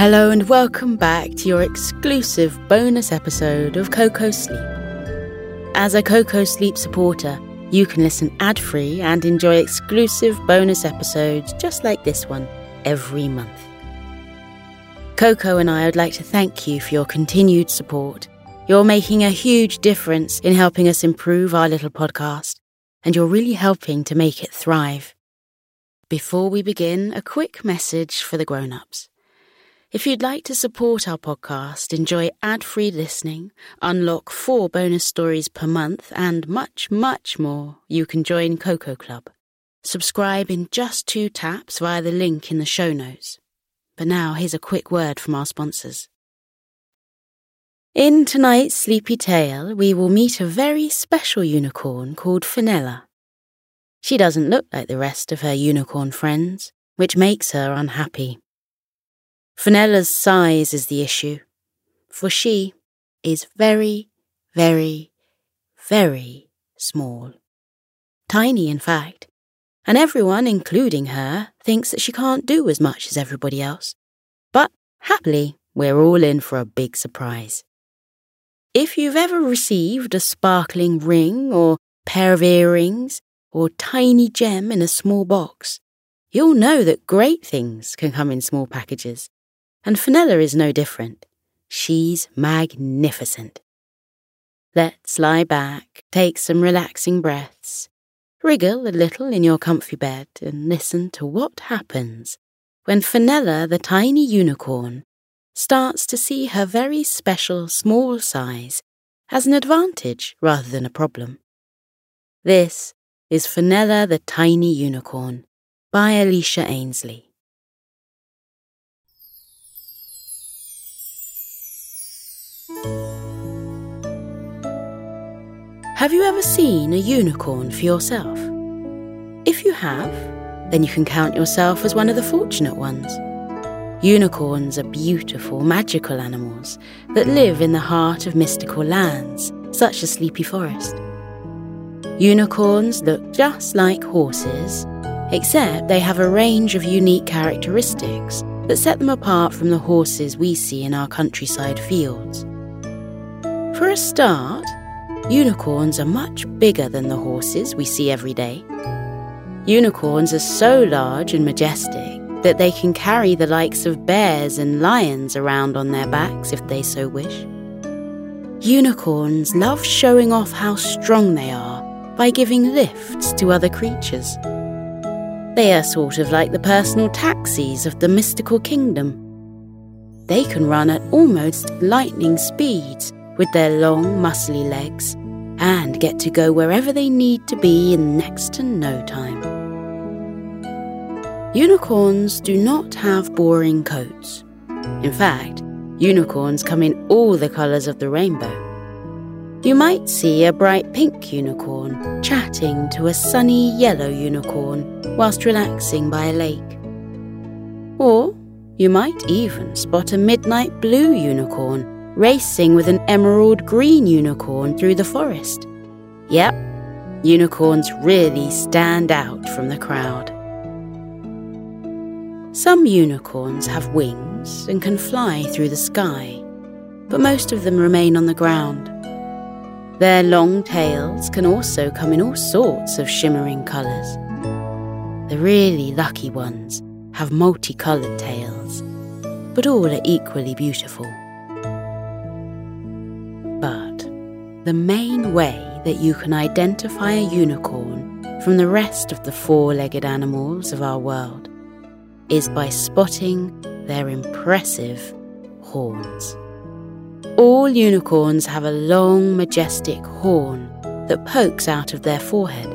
Hello and welcome back to your exclusive bonus episode of Koko Sleep. As a Koko Sleep supporter, you can listen ad free and enjoy exclusive bonus episodes just like this one every month. Koko and I would like to thank you for your continued support. You're making a huge difference in helping us improve our little podcast, and you're really helping to make it thrive. Before we begin, a quick message for the grown ups. If you'd like to support our podcast, enjoy ad free listening, unlock four bonus stories per month, and much, much more, you can join Koko Club. Subscribe in just two taps via the link in the show notes. But now, here's a quick word from our sponsors. In tonight's sleepy tale, we will meet a very special unicorn called Fenella. She doesn't look like the rest of her unicorn friends, which makes her unhappy. Fenella's size is the issue, for she is very, very, very small. Tiny, in fact, and everyone, including her, thinks that she can't do as much as everybody else. But happily, we're all in for a big surprise. If you've ever received a sparkling ring or pair of earrings or tiny gem in a small box, you'll know that great things can come in small packages. And Fenella is no different. She's magnificent. Let's lie back, take some relaxing breaths, wriggle a little in your comfy bed, and listen to what happens when Fenella, the tiny unicorn, starts to see her very special small size as an advantage rather than a problem. This is Fenella the Tiny Unicorn by Alicia Ainsley. Have you ever seen a unicorn for yourself? If you have, then you can count yourself as one of the fortunate ones. Unicorns are beautiful, magical animals that live in the heart of mystical lands, such as Sleepy Forest. Unicorns look just like horses, except they have a range of unique characteristics that set them apart from the horses we see in our countryside fields. For a start, Unicorns are much bigger than the horses we see every day. Unicorns are so large and majestic that they can carry the likes of bears and lions around on their backs if they so wish. Unicorns love showing off how strong they are by giving lifts to other creatures. They are sort of like the personal taxis of the mystical kingdom. They can run at almost lightning speeds with their long, muscly legs and get to go wherever they need to be in next to no time. Unicorns do not have boring coats. In fact, unicorns come in all the colours of the rainbow. You might see a bright pink unicorn chatting to a sunny yellow unicorn whilst relaxing by a lake. Or you might even spot a midnight blue unicorn racing with an emerald green unicorn through the forest. Yep, unicorns really stand out from the crowd. Some unicorns have wings and can fly through the sky, but most of them remain on the ground. Their long tails can also come in all sorts of shimmering colours. The really lucky ones have multicoloured tails, but all are equally beautiful. The main way that you can identify a unicorn from the rest of the four legged animals of our world is by spotting their impressive horns. All unicorns have a long, majestic horn that pokes out of their forehead.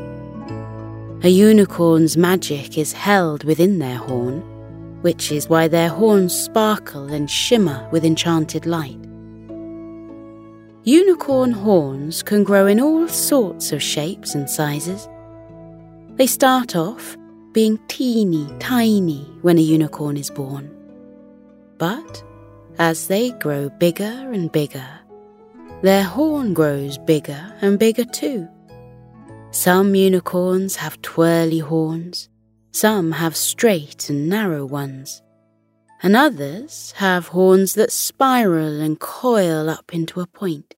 A unicorn's magic is held within their horn, which is why their horns sparkle and shimmer with enchanted light. Unicorn horns can grow in all sorts of shapes and sizes. They start off being teeny tiny when a unicorn is born. But as they grow bigger and bigger, their horn grows bigger and bigger too. Some unicorns have twirly horns, some have straight and narrow ones. And others have horns that spiral and coil up into a point.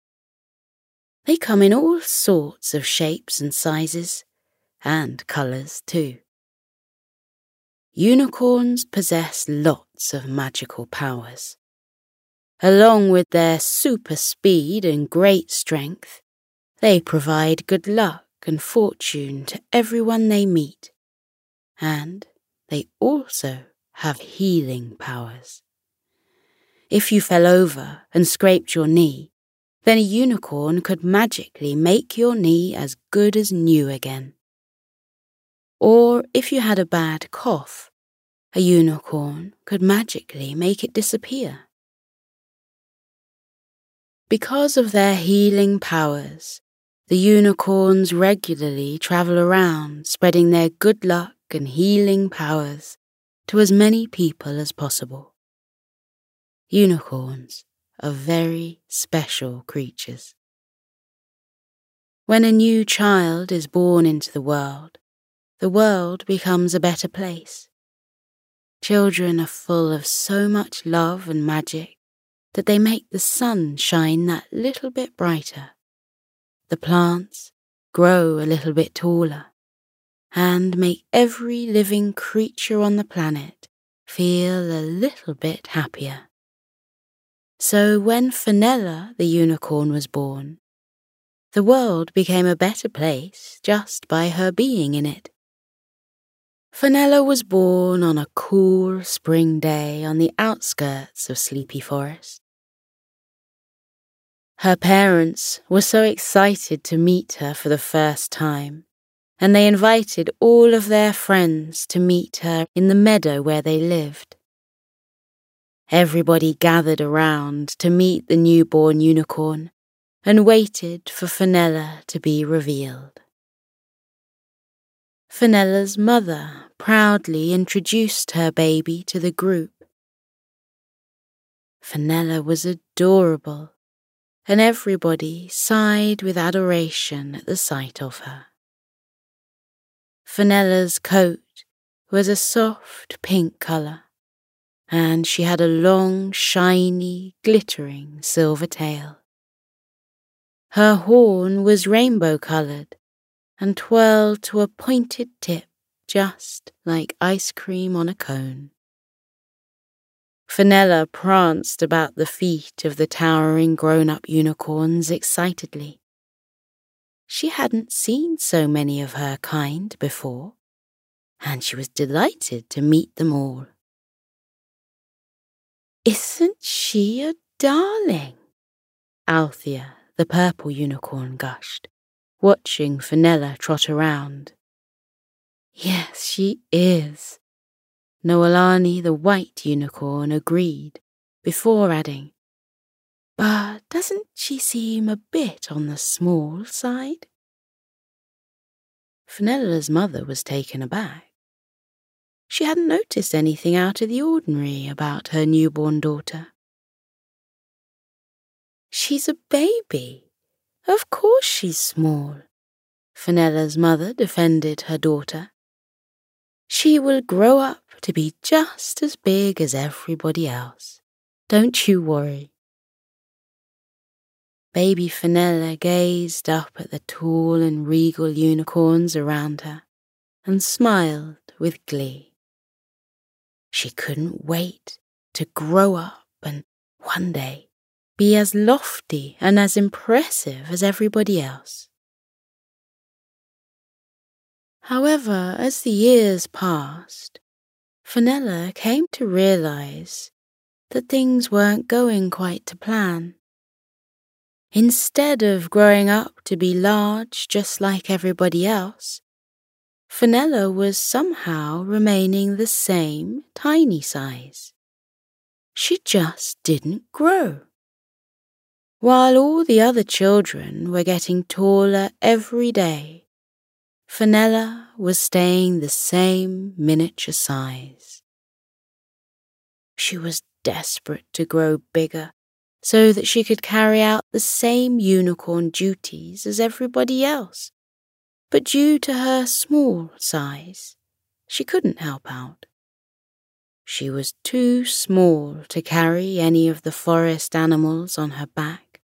They come in all sorts of shapes and sizes, and colours too. Unicorns possess lots of magical powers. Along with their super speed and great strength, they provide good luck and fortune to everyone they meet. And they also have healing powers. If you fell over and scraped your knee, then a unicorn could magically make your knee as good as new again. Or if you had a bad cough, a unicorn could magically make it disappear. Because of their healing powers, the unicorns regularly travel around spreading their good luck and healing powers to as many people as possible. Unicorns are very special creatures. When a new child is born into the world, the world becomes a better place. Children are full of so much love and magic that they make the sun shine that little bit brighter. The plants grow a little bit taller and make every living creature on the planet feel a little bit happier. So when Fenella the unicorn was born, the world became a better place just by her being in it. Fenella was born on a cool spring day on the outskirts of Sleepy Forest. Her parents were so excited to meet her for the first time, and they invited all of their friends to meet her in the meadow where they lived. Everybody gathered around to meet the newborn unicorn and waited for Fenella to be revealed. Fenella's mother proudly introduced her baby to the group. Fenella was adorable and everybody sighed with adoration at the sight of her. Fenella's coat was a soft pink colour, and she had a long, shiny, glittering silver tail. Her horn was rainbow coloured and twirled to a pointed tip just like ice cream on a cone. Fenella pranced about the feet of the towering grown up unicorns excitedly. She hadn't seen so many of her kind before, and she was delighted to meet them all. Isn't she a darling? Althea, the purple unicorn, gushed, watching Fenella trot around. Yes, she is, Noelani the white unicorn agreed, before adding, But doesn't she seem a bit on the small side? Fenella's mother was taken aback. She hadn't noticed anything out of the ordinary about her newborn daughter. She's a baby. Of course she's small. Fenella's mother defended her daughter. She will grow up to be just as big as everybody else. Don't you worry. Baby Fenella gazed up at the tall and regal unicorns around her and smiled with glee. She couldn't wait to grow up and one day be as lofty and as impressive as everybody else. However, as the years passed, Fenella came to realize that things weren't going quite to plan. Instead of growing up to be large just like everybody else, Fenella was somehow remaining the same tiny size. She just didn't grow. While all the other children were getting taller every day, Fenella was staying the same miniature size. She was desperate to grow bigger so that she could carry out the same unicorn duties as everybody else. But due to her small size, she couldn't help out. she was too small to carry any of the forest animals on her back,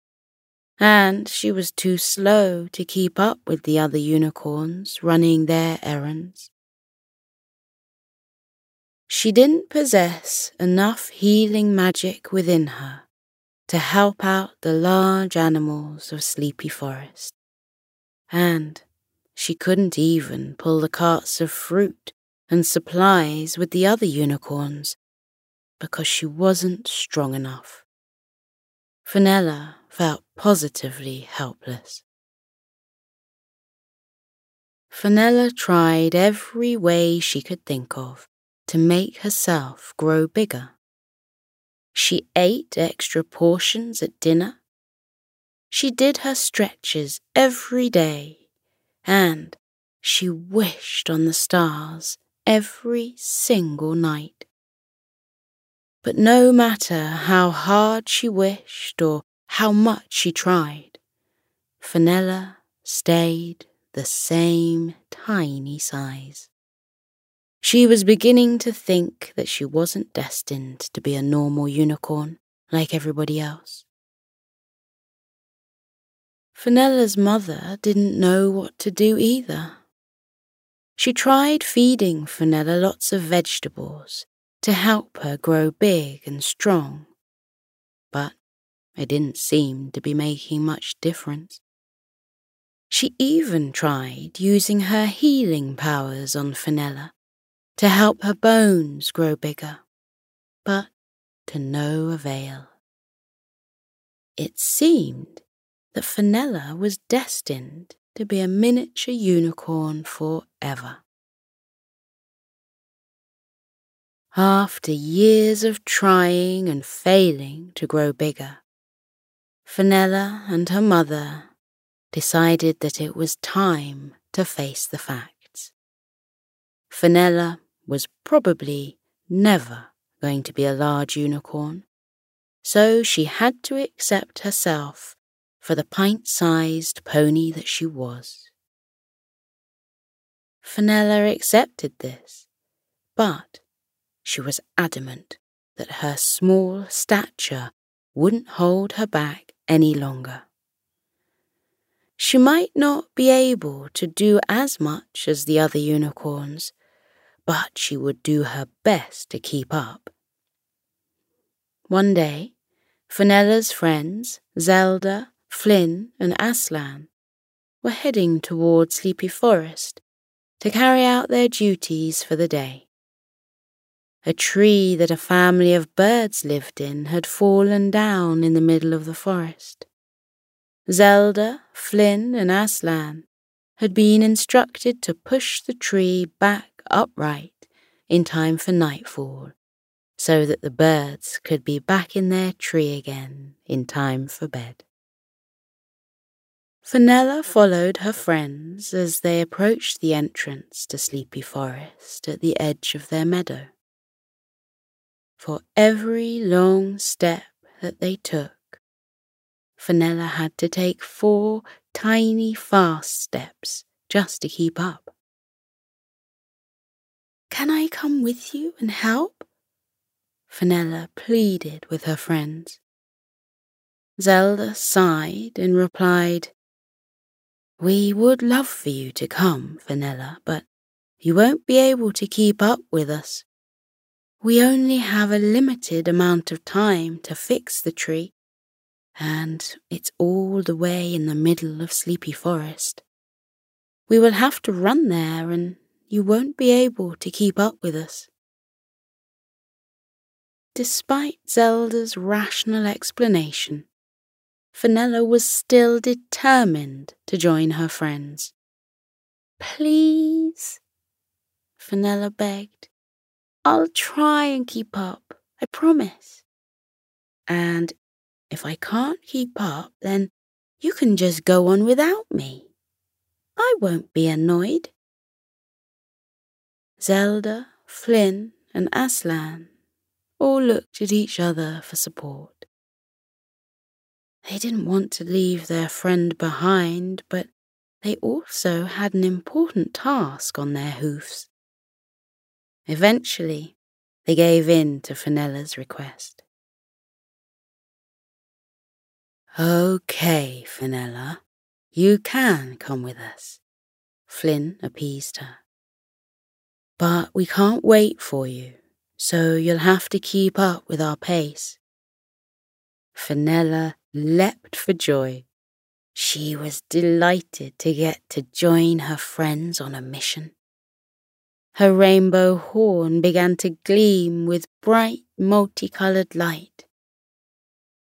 and she was too slow to keep up with the other unicorns running their errands. She didn't possess enough healing magic within her to help out the large animals of Sleepy Forest, and she couldn't even pull the carts of fruit and supplies with the other unicorns because she wasn't strong enough. Fenella felt positively helpless. Fenella tried every way she could think of to make herself grow bigger. She ate extra portions at dinner. She did her stretches every day, and she wished on the stars every single night. But no matter how hard she wished or how much she tried, Fenella stayed the same tiny size. She was beginning to think that she wasn't destined to be a normal unicorn like everybody else. Fenella's mother didn't know what to do either. She tried feeding Fenella lots of vegetables to help her grow big and strong, but it didn't seem to be making much difference. She even tried using her healing powers on Fenella to help her bones grow bigger, but to no avail. It seemed that Fenella was destined to be a miniature unicorn forever. After years of trying and failing to grow bigger, Fenella and her mother decided that it was time to face the facts. Fenella was probably never going to be a large unicorn, so she had to accept herself for the pint sized pony that she was. Fenella accepted this, but she was adamant that her small stature wouldn't hold her back any longer. She might not be able to do as much as the other unicorns, but she would do her best to keep up. One day, Fenella's friends, Zelda, Flynn, and Aslan were heading toward Sleepy Forest to carry out their duties for the day. A tree that a family of birds lived in had fallen down in the middle of the forest. Zelda, Flynn, and Aslan had been instructed to push the tree back upright in time for nightfall so that the birds could be back in their tree again in time for bed. Fenella followed her friends as they approached the entrance to Sleepy Forest at the edge of their meadow. For every long step that they took, Fenella had to take four tiny fast steps just to keep up. Can I come with you and help? Fenella pleaded with her friends. Zelda sighed and replied, we would love for you to come, Fenella, but you won't be able to keep up with us. We only have a limited amount of time to fix the tree, and it's all the way in the middle of Sleepy Forest. We will have to run there, and you won't be able to keep up with us. Despite Zelda's rational explanation, Fenella was still determined to join her friends. Please, Fenella begged. I'll try and keep up, I promise. And if I can't keep up, then you can just go on without me. I won't be annoyed. Zelda, Flynn, and Aslan all looked at each other for support. They didn't want to leave their friend behind, but they also had an important task on their hoofs. Eventually, they gave in to Fenella's request. Okay, Fenella, you can come with us, Flynn appeased her. But we can't wait for you, so you'll have to keep up with our pace. Fenella leapt for joy. She was delighted to get to join her friends on a mission. Her rainbow horn began to gleam with bright multicolored light.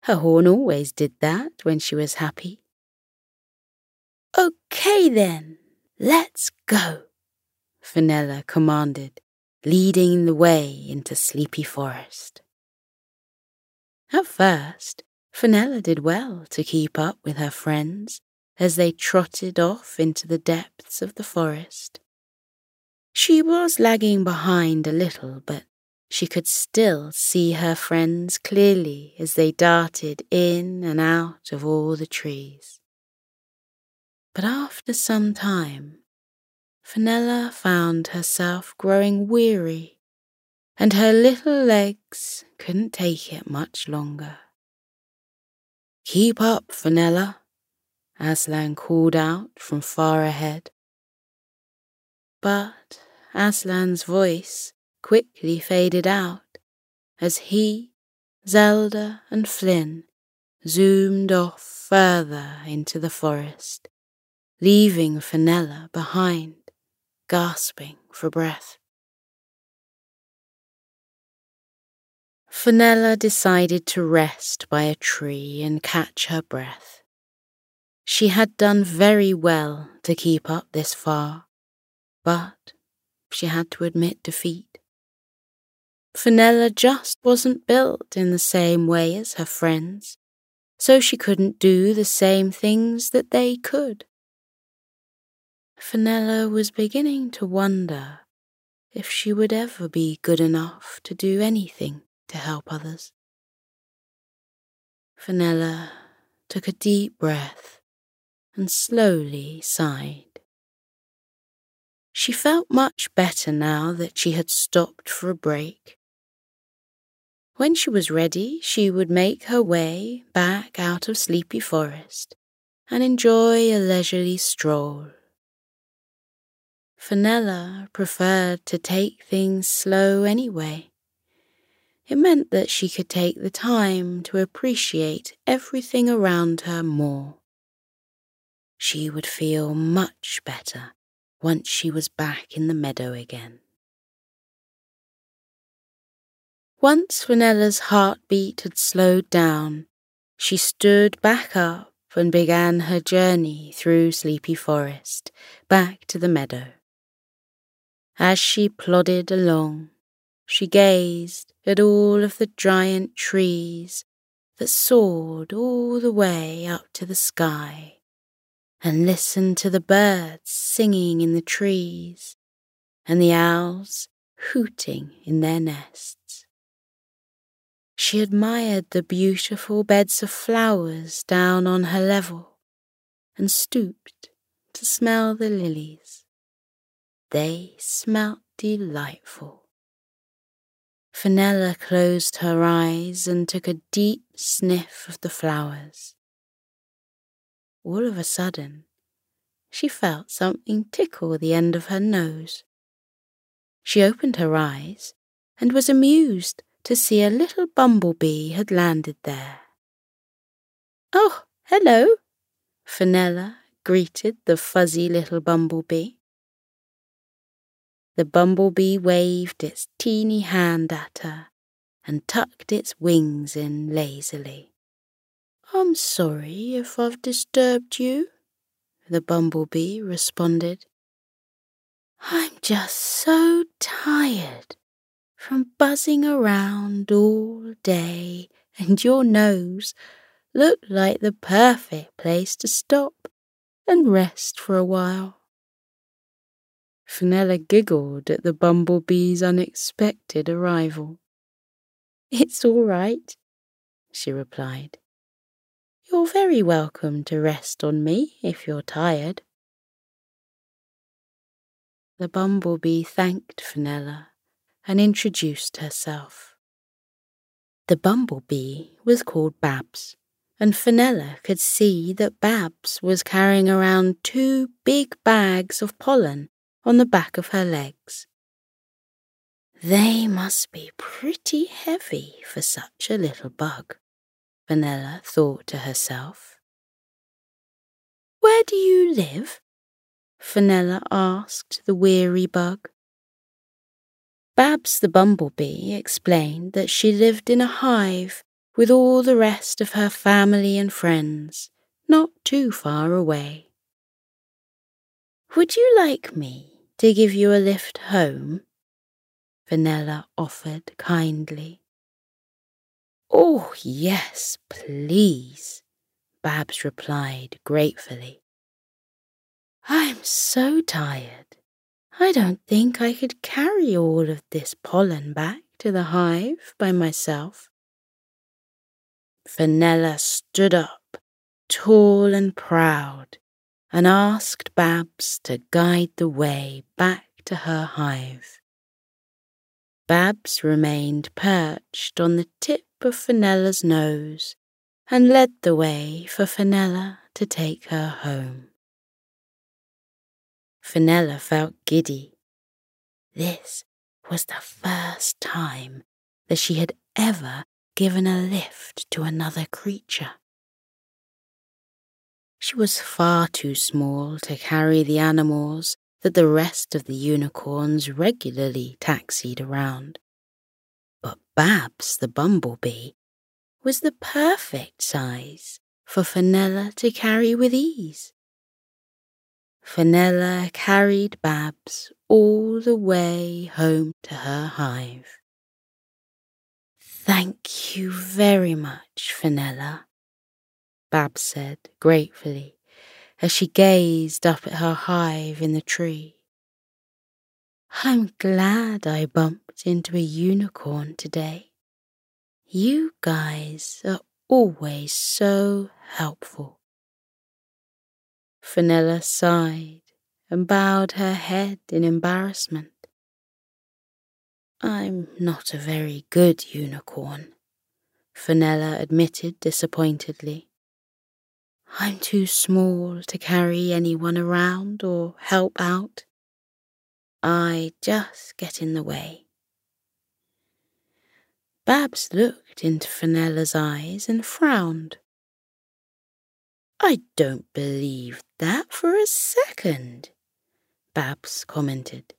Her horn always did that when she was happy. Okay then, let's go, Fenella commanded, leading the way into Sleepy Forest. At first, Fenella did well to keep up with her friends as they trotted off into the depths of the forest. She was lagging behind a little, but she could still see her friends clearly as they darted in and out of all the trees. But after some time, Fenella found herself growing weary, and her little legs couldn't take it much longer. Keep up, Fenella, Aslan called out from far ahead. But Aslan's voice quickly faded out as he, Zelda, and Flynn zoomed off further into the forest, leaving Fenella behind, gasping for breath. Fenella decided to rest by a tree and catch her breath. She had done very well to keep up this far, but she had to admit defeat. Fenella just wasn't built in the same way as her friends, so she couldn't do the same things that they could. Fenella was beginning to wonder if she would ever be good enough to do anything to help others. Fenella took a deep breath and slowly sighed. She felt much better now that she had stopped for a break. When she was ready, she would make her way back out of Sleepy Forest and enjoy a leisurely stroll. Fenella preferred to take things slow anyway. It meant that she could take the time to appreciate everything around her more. She would feel much better once she was back in the meadow again. Once Fenella's heartbeat had slowed down, she stood back up and began her journey through Sleepy Forest back to the meadow. As she plodded along, she gazed at all of the giant trees that soared all the way up to the sky and listened to the birds singing in the trees and the owls hooting in their nests. She admired the beautiful beds of flowers down on her level and stooped to smell the lilies. They smelt delightful. Fenella closed her eyes and took a deep sniff of the flowers all of a sudden, she felt something tickle the end of her nose. She opened her eyes and was amused to see a little bumblebee had landed there. Oh, hello, Fenella greeted the fuzzy little bumblebee. The bumblebee waved its teeny hand at her and tucked its wings in lazily. I'm sorry if I've disturbed you, the bumblebee responded. I'm just so tired from buzzing around all day, and your nose looked like the perfect place to stop and rest for a while. Fenella giggled at the bumblebee's unexpected arrival. It's all right, she replied. You're very welcome to rest on me if you're tired. The bumblebee thanked Fenella and introduced herself. The bumblebee was called Babs, and Fenella could see that Babs was carrying around two big bags of pollen on the back of her legs. They must be pretty heavy for such a little bug, Fenella thought to herself. Where do you live? Fenella asked the weary bug. Babs the bumblebee explained that she lived in a hive with all the rest of her family and friends, not too far away. Would you like me to give you a lift home? Fenella offered kindly. Oh, yes, please, Babs replied gratefully. I'm so tired. I don't think I could carry all of this pollen back to the hive by myself. Fenella stood up, tall and proud, and asked Babs to guide the way back to her hive. Babs remained perched on the tip of Fenella's nose and led the way for Fenella to take her home. Fenella felt giddy. This was the first time that she had ever given a lift to another creature. She was far too small to carry the animals that the rest of the unicorns regularly taxied around. But Babs the bumblebee was the perfect size for Fenella to carry with ease. Fenella carried Babs all the way home to her hive. Thank you very much, Fenella, Babs said gratefully as she gazed up at her hive in the tree. I'm glad I bumped into a unicorn today. You guys are always so helpful. Fenella sighed and bowed her head in embarrassment. I'm not a very good unicorn, Fenella admitted disappointedly. I'm too small to carry anyone around or help out. I just get in the way. Babs looked into Fenella's eyes and frowned. I don't believe that for a second, Babs commented.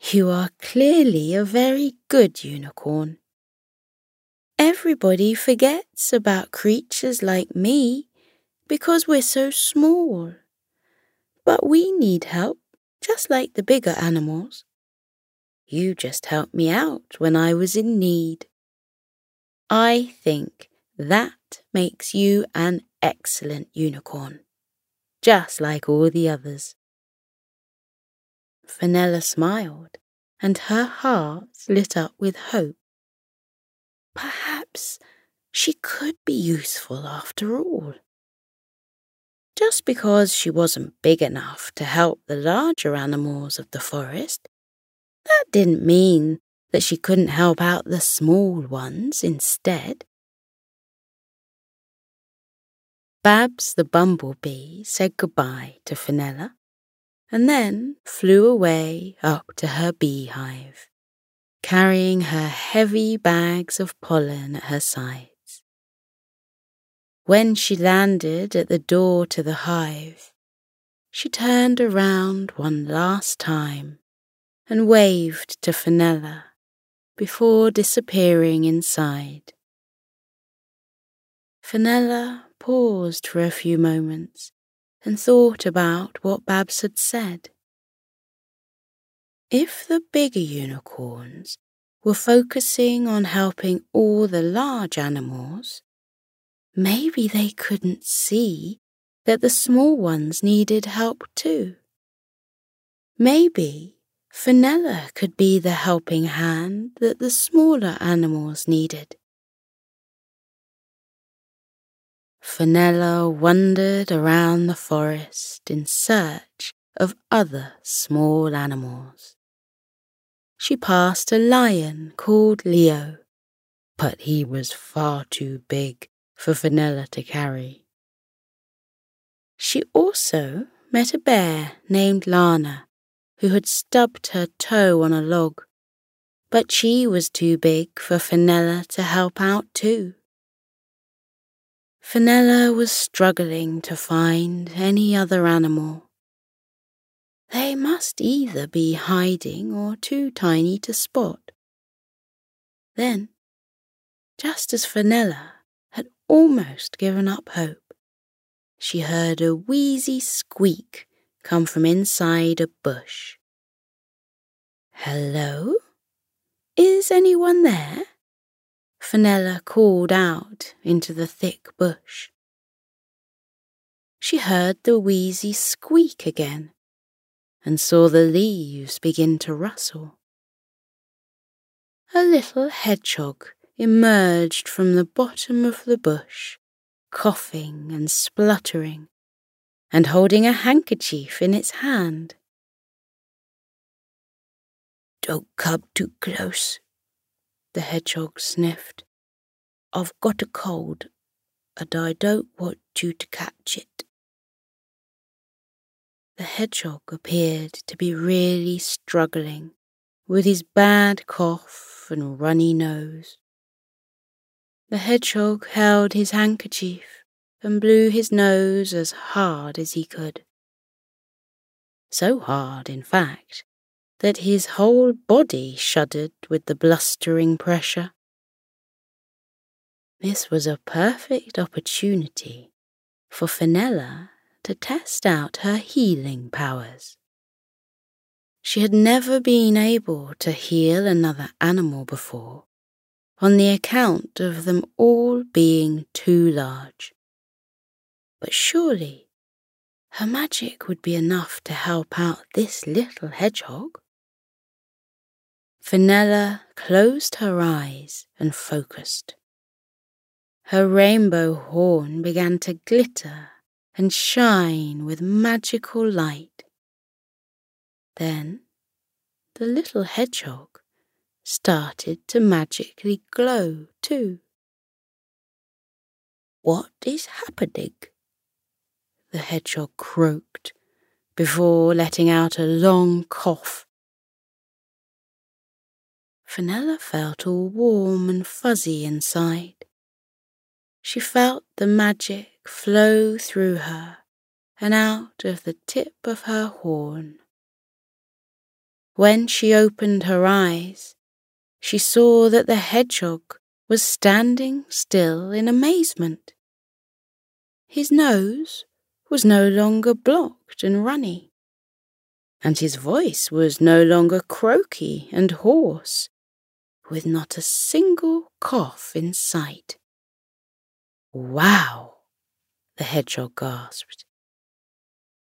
You are clearly a very good unicorn. Everybody forgets about creatures like me because we're so small. But we need help, just like the bigger animals. You just helped me out when I was in need. I think that makes you an excellent unicorn, just like all the others. Fenella smiled, and her heart lit up with hope. Perhaps she could be useful after all. Just because she wasn't big enough to help the larger animals of the forest, that didn't mean that she couldn't help out the small ones instead. Babs the bumblebee said goodbye to Fenella and then flew away up to her beehive, carrying her heavy bags of pollen at her sides. When she landed at the door to the hive, she turned around one last time and waved to Fenella before disappearing inside. Fenella paused for a few moments and thought about what Babs had said. If the bigger unicorns were focusing on helping all the large animals, maybe they couldn't see that the small ones needed help too. Maybe Fenella could be the helping hand that the smaller animals needed. Fenella wandered around the forest in search of other small animals. She passed a lion called Leo, but he was far too big for Fenella to carry. She also met a bear named Lana who had stubbed her toe on a log, but she was too big for Fenella to help out too. Fenella was struggling to find any other animal. They must either be hiding or too tiny to spot. Then, just as Fenella had almost given up hope, she heard a wheezy squeak come from inside a bush. Hello? Is anyone there? Fenella called out into the thick bush. She heard the wheezy squeak again and saw the leaves begin to rustle. A little hedgehog emerged from the bottom of the bush, coughing and spluttering, and holding a handkerchief in its hand. Don't come too close, the hedgehog sniffed. I've got a cold, and I don't want you to catch it. The hedgehog appeared to be really struggling with his bad cough and runny nose. The hedgehog held his handkerchief and blew his nose as hard as he could. So hard, in fact, that his whole body shuddered with the blustering pressure. This was a perfect opportunity for Fenella to test out her healing powers. She had never been able to heal another animal before, on the account of them all being too large. But surely her magic would be enough to help out this little hedgehog. Fenella closed her eyes and focused. Her rainbow horn began to glitter and shine with magical light. Then the little hedgehog started to magically glow too. What is happening? The hedgehog croaked before letting out a long cough Fenella felt all warm and fuzzy inside. She felt the magic flow through her and out of the tip of her horn. When she opened her eyes, she saw that the hedgehog was standing still in amazement. His nose was no longer blocked and runny, and his voice was no longer croaky and hoarse with not a single cough in sight. Wow, the hedgehog gasped.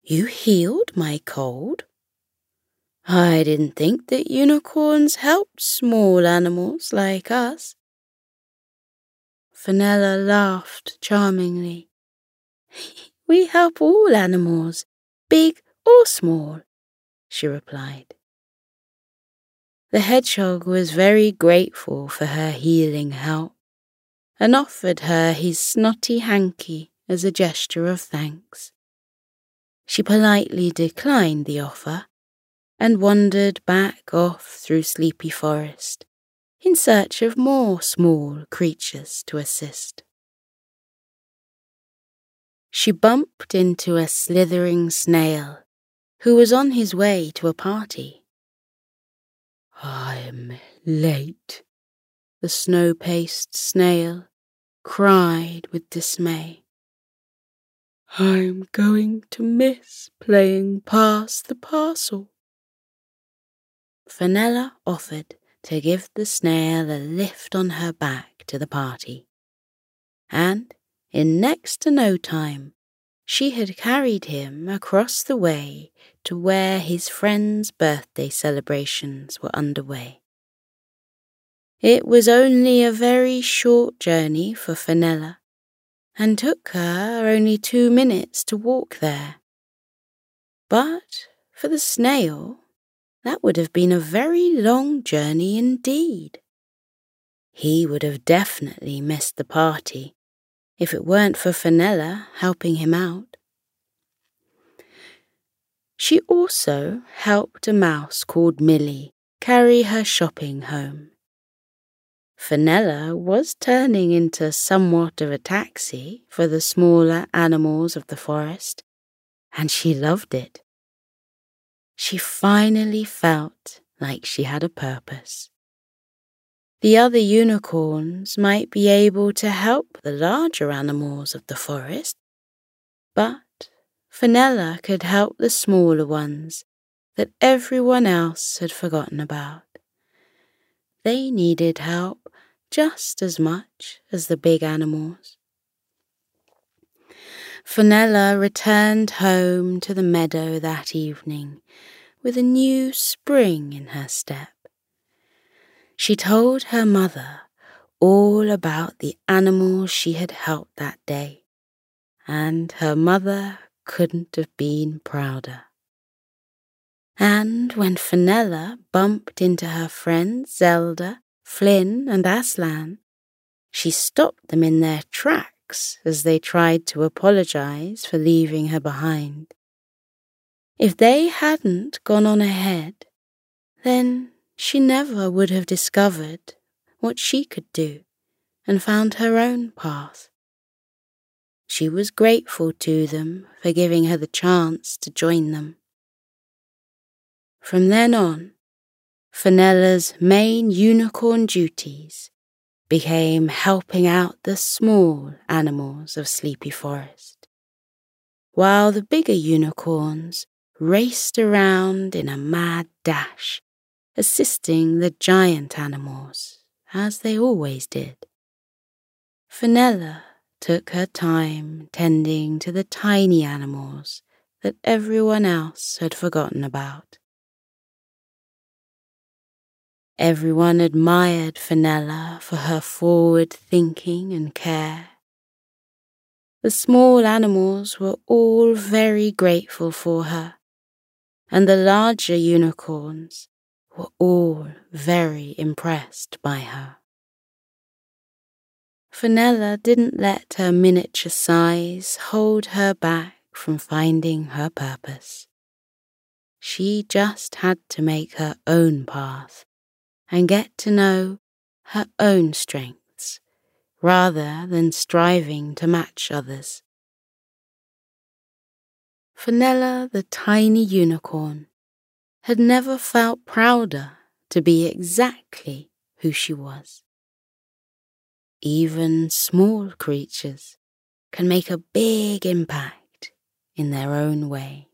You healed my cold? I didn't think that unicorns helped small animals like us. Fenella laughed charmingly. we help all animals, big or small, she replied. The hedgehog was very grateful for her healing help and offered her his snotty hanky as a gesture of thanks. She politely declined the offer and wandered back off through Sleepy Forest in search of more small creatures to assist. She bumped into a slithering snail who was on his way to a party. I'm late, the snow paced snail cried with dismay. I'm going to miss playing pass the parcel. Fenella offered to give the snail a lift on her back to the party, and in next to no time she had carried him across the way to where his friend's birthday celebrations were underway. It was only a very short journey for Fenella, and took her only two minutes to walk there. But for the snail, that would have been a very long journey indeed. He would have definitely missed the party if it weren't for Fenella helping him out. She also helped a mouse called Millie carry her shopping home. Fenella was turning into somewhat of a taxi for the smaller animals of the forest, and she loved it. She finally felt like she had a purpose. The other unicorns might be able to help the larger animals of the forest, but Fenella could help the smaller ones that everyone else had forgotten about. They needed help just as much as the big animals. Fenella returned home to the meadow that evening with a new spring in her step. She told her mother all about the animals she had helped that day, and her mother couldn't have been prouder. And when Fenella bumped into her friend Zelda, Flynn, and Aslan, she stopped them in their tracks as they tried to apologize for leaving her behind. If they hadn't gone on ahead, then she never would have discovered what she could do and found her own path. She was grateful to them for giving her the chance to join them. From then on, Fenella's main unicorn duties became helping out the small animals of Sleepy Forest, while the bigger unicorns raced around in a mad dash, assisting the giant animals, as they always did. Fenella took her time tending to the tiny animals that everyone else had forgotten about. Everyone admired Fenella for her forward thinking and care. The small animals were all very grateful for her, and the larger unicorns were all very impressed by her. Fenella didn't let her miniature size hold her back from finding her purpose. She just had to make her own path and get to know her own strengths rather than striving to match others. Fenella the tiny unicorn had never felt prouder to be exactly who she was. Even small creatures can make a big impact in their own way.